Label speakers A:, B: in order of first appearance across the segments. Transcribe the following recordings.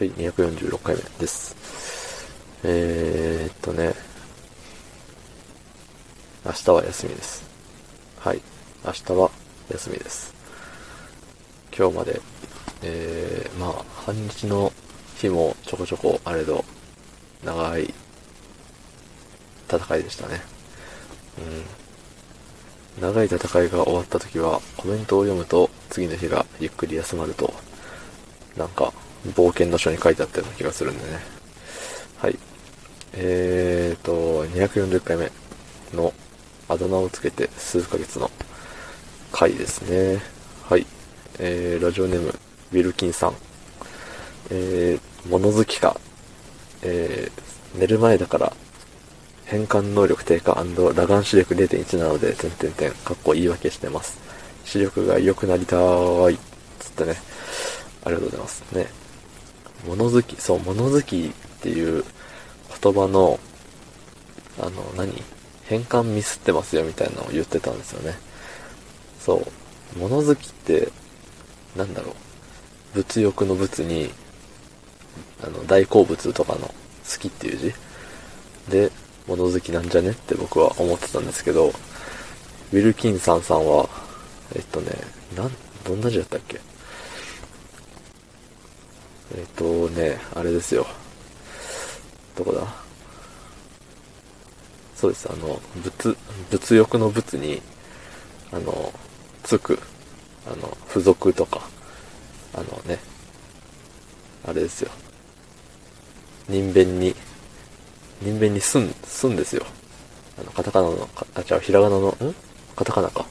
A: はい、246回目です。えーっとね、明日は休みです。はい、明日は休みです。今日まで、えー、まあ、半日の日もちょこちょこあれど、長い戦いでしたね。うん。長い戦いが終わった時は、コメントを読むと、次の日がゆっくり休まると、なんか、冒険の書に書いてあったような気がするんでね。はい。えーと、240回目のあだ名をつけて数ヶ月の回ですね。はい。えー、ラジオネーム、ウィルキンさん。えー、物好きか。えー、寝る前だから、変換能力低下裸眼視力0.1なので、点々点、かっこ言い訳してます。視力が良くなりたーい。つってね。ありがとうございます。ね。物好き、そう、物好きっていう言葉の、あの、何？変換ミスってますよみたいなのを言ってたんですよね。そう。物好きって、なんだろう？物欲の物に、あの、大好物とかの好きっていう字？で、物好きなんじゃねって僕は思ってたんですけど、ウィルキンさんさんは、えっとね、なん、どんな字だったっけ？えっとね、あれですよ。どこだ？そうです、あの、物、物欲の物に、あの、つく、あの、付属とか、あのね、あれですよ。人弁に、人弁にすん、すんですよ。あの、カタカナの、あ、違う、ひらがなの、ん？カタカナか。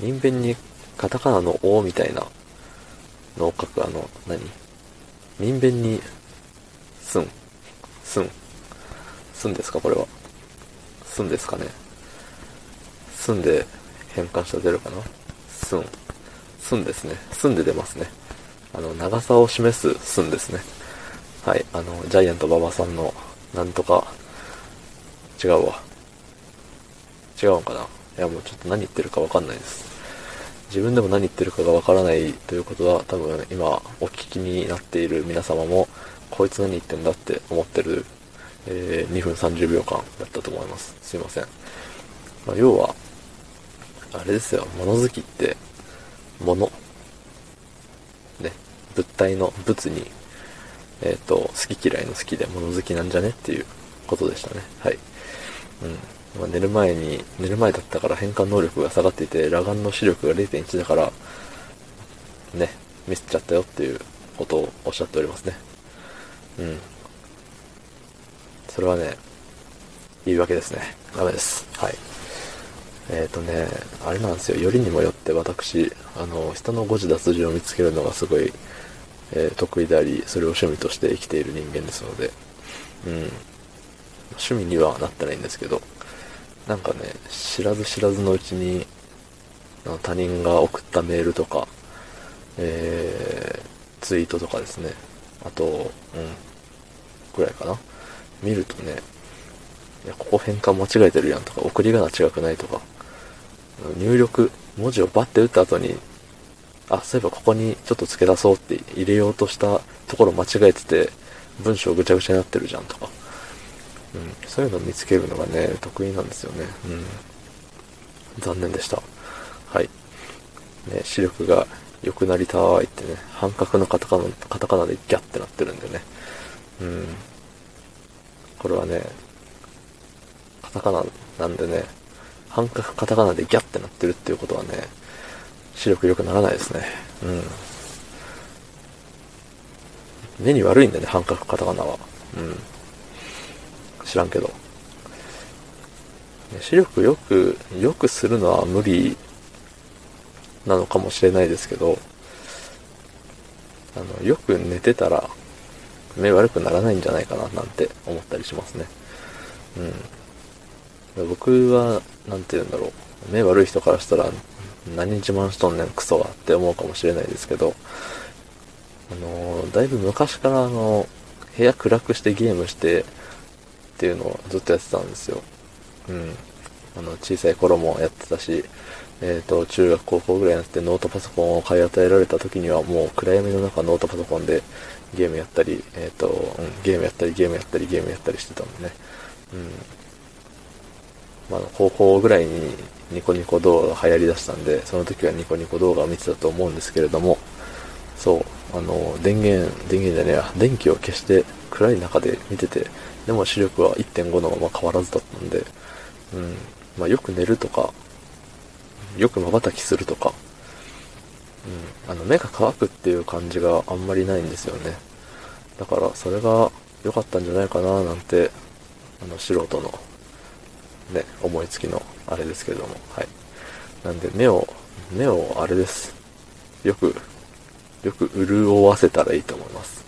A: 人弁にカタカナのおみたいなのを書く、あの、何？人弁に、すん、すん、すんですかこれは。すんですかね。すんで変換したら出るかなすん。すんですね。すんで出ますね。あの、長さを示すすんですね。はい。あの、ジャイアント馬場さんの、なんとか、違うわ。違うんかないや、もうちょっと何言ってるかわかんないです。自分でも何言ってるかがわからないということは、多分今お聞きになっている皆様も、こいつ何言ってんだって思ってる、えー2分30秒間だったと思います。すいません。まあ、要は、あれですよ、物好きって、物。ね、物体の物に、えっ、と、好き嫌いの好きで物好きなんじゃねっていうことでしたね。はい。うん。まあ、寝る前に、寝る前だったから変換能力が下がっていて、裸眼の視力が0.1だから、ね、ミスっちゃったよっていうことをおっしゃっておりますね。うん。それはね、言い訳ですね。ダメです。はい。えっ、ー、とね、あれなんですよ。よりにもよって私、あの、人の誤字脱字を見つけるのがすごい、えー得意であり、それを趣味として生きている人間ですので、うん。趣味にはなってないんですけど、なんかね、知らず知らずのうちに、他人が送ったメールとか、えー、ツイートとかですね、あと、うん、ぐらいかな。見るとね、いや、ここ変換間違えてるやんとか、送り仮名違くないとか、入力、文字をバッて打った後に、あ、そういえばここにちょっと付け出そうって入れようとしたところ間違えてて、文章ぐちゃぐちゃになってるじゃんとか。うん、そういうのを見つけるのがね、得意なんですよね。うん。残念でした。はい。ね、視力が良くなりたーいってね、半角のカタカナ、カタカナでギャってなってるんでね。うん。これはね、カタカナなんでね、半角カタカナでギャってなってるっていうことはね、視力良くならないですね。うん。目に悪いんだね、半角カタカナは。うん。知らんけど。視力良く、良くするのは無理なのかもしれないですけど、あの、よく寝てたら目悪くならないんじゃないかななんて思ったりしますね。うん。僕は、なんて言うんだろう。目悪い人からしたら、何自慢しとんねんクソはって思うかもしれないですけど、あの、だいぶ昔からあの、部屋暗くしてゲームしてっていうのをずっとやってたんですよ。うん。あの、小さい頃もやってたし、えっ、と、中学高校ぐらいになってノートパソコンを買い与えられた時にはもう暗闇の中ノートパソコンでゲームやったり、えっ、と、うん、ゲームやったりゲームやったりゲームやったりしてたもんね。うん。まあ、高校ぐらいにニコニコ動画が流行りだしたんで、その時はニコニコ動画を見てたと思うんですけれども、そう、あの、電源、電源じゃねえや、電気を消して暗い中で見てて、でも視力は1.5のまま変わらずだったんで、うん、まあよく寝るとか、よく瞬きするとか、うん、あの目が乾くっていう感じがあんまりないんですよね。だからそれが良かったんじゃないかななんて、あの素人のね、思いつきのあれですけれども、はい。なんで目を、目をあれです。よく、よく潤わせたらいいと思います。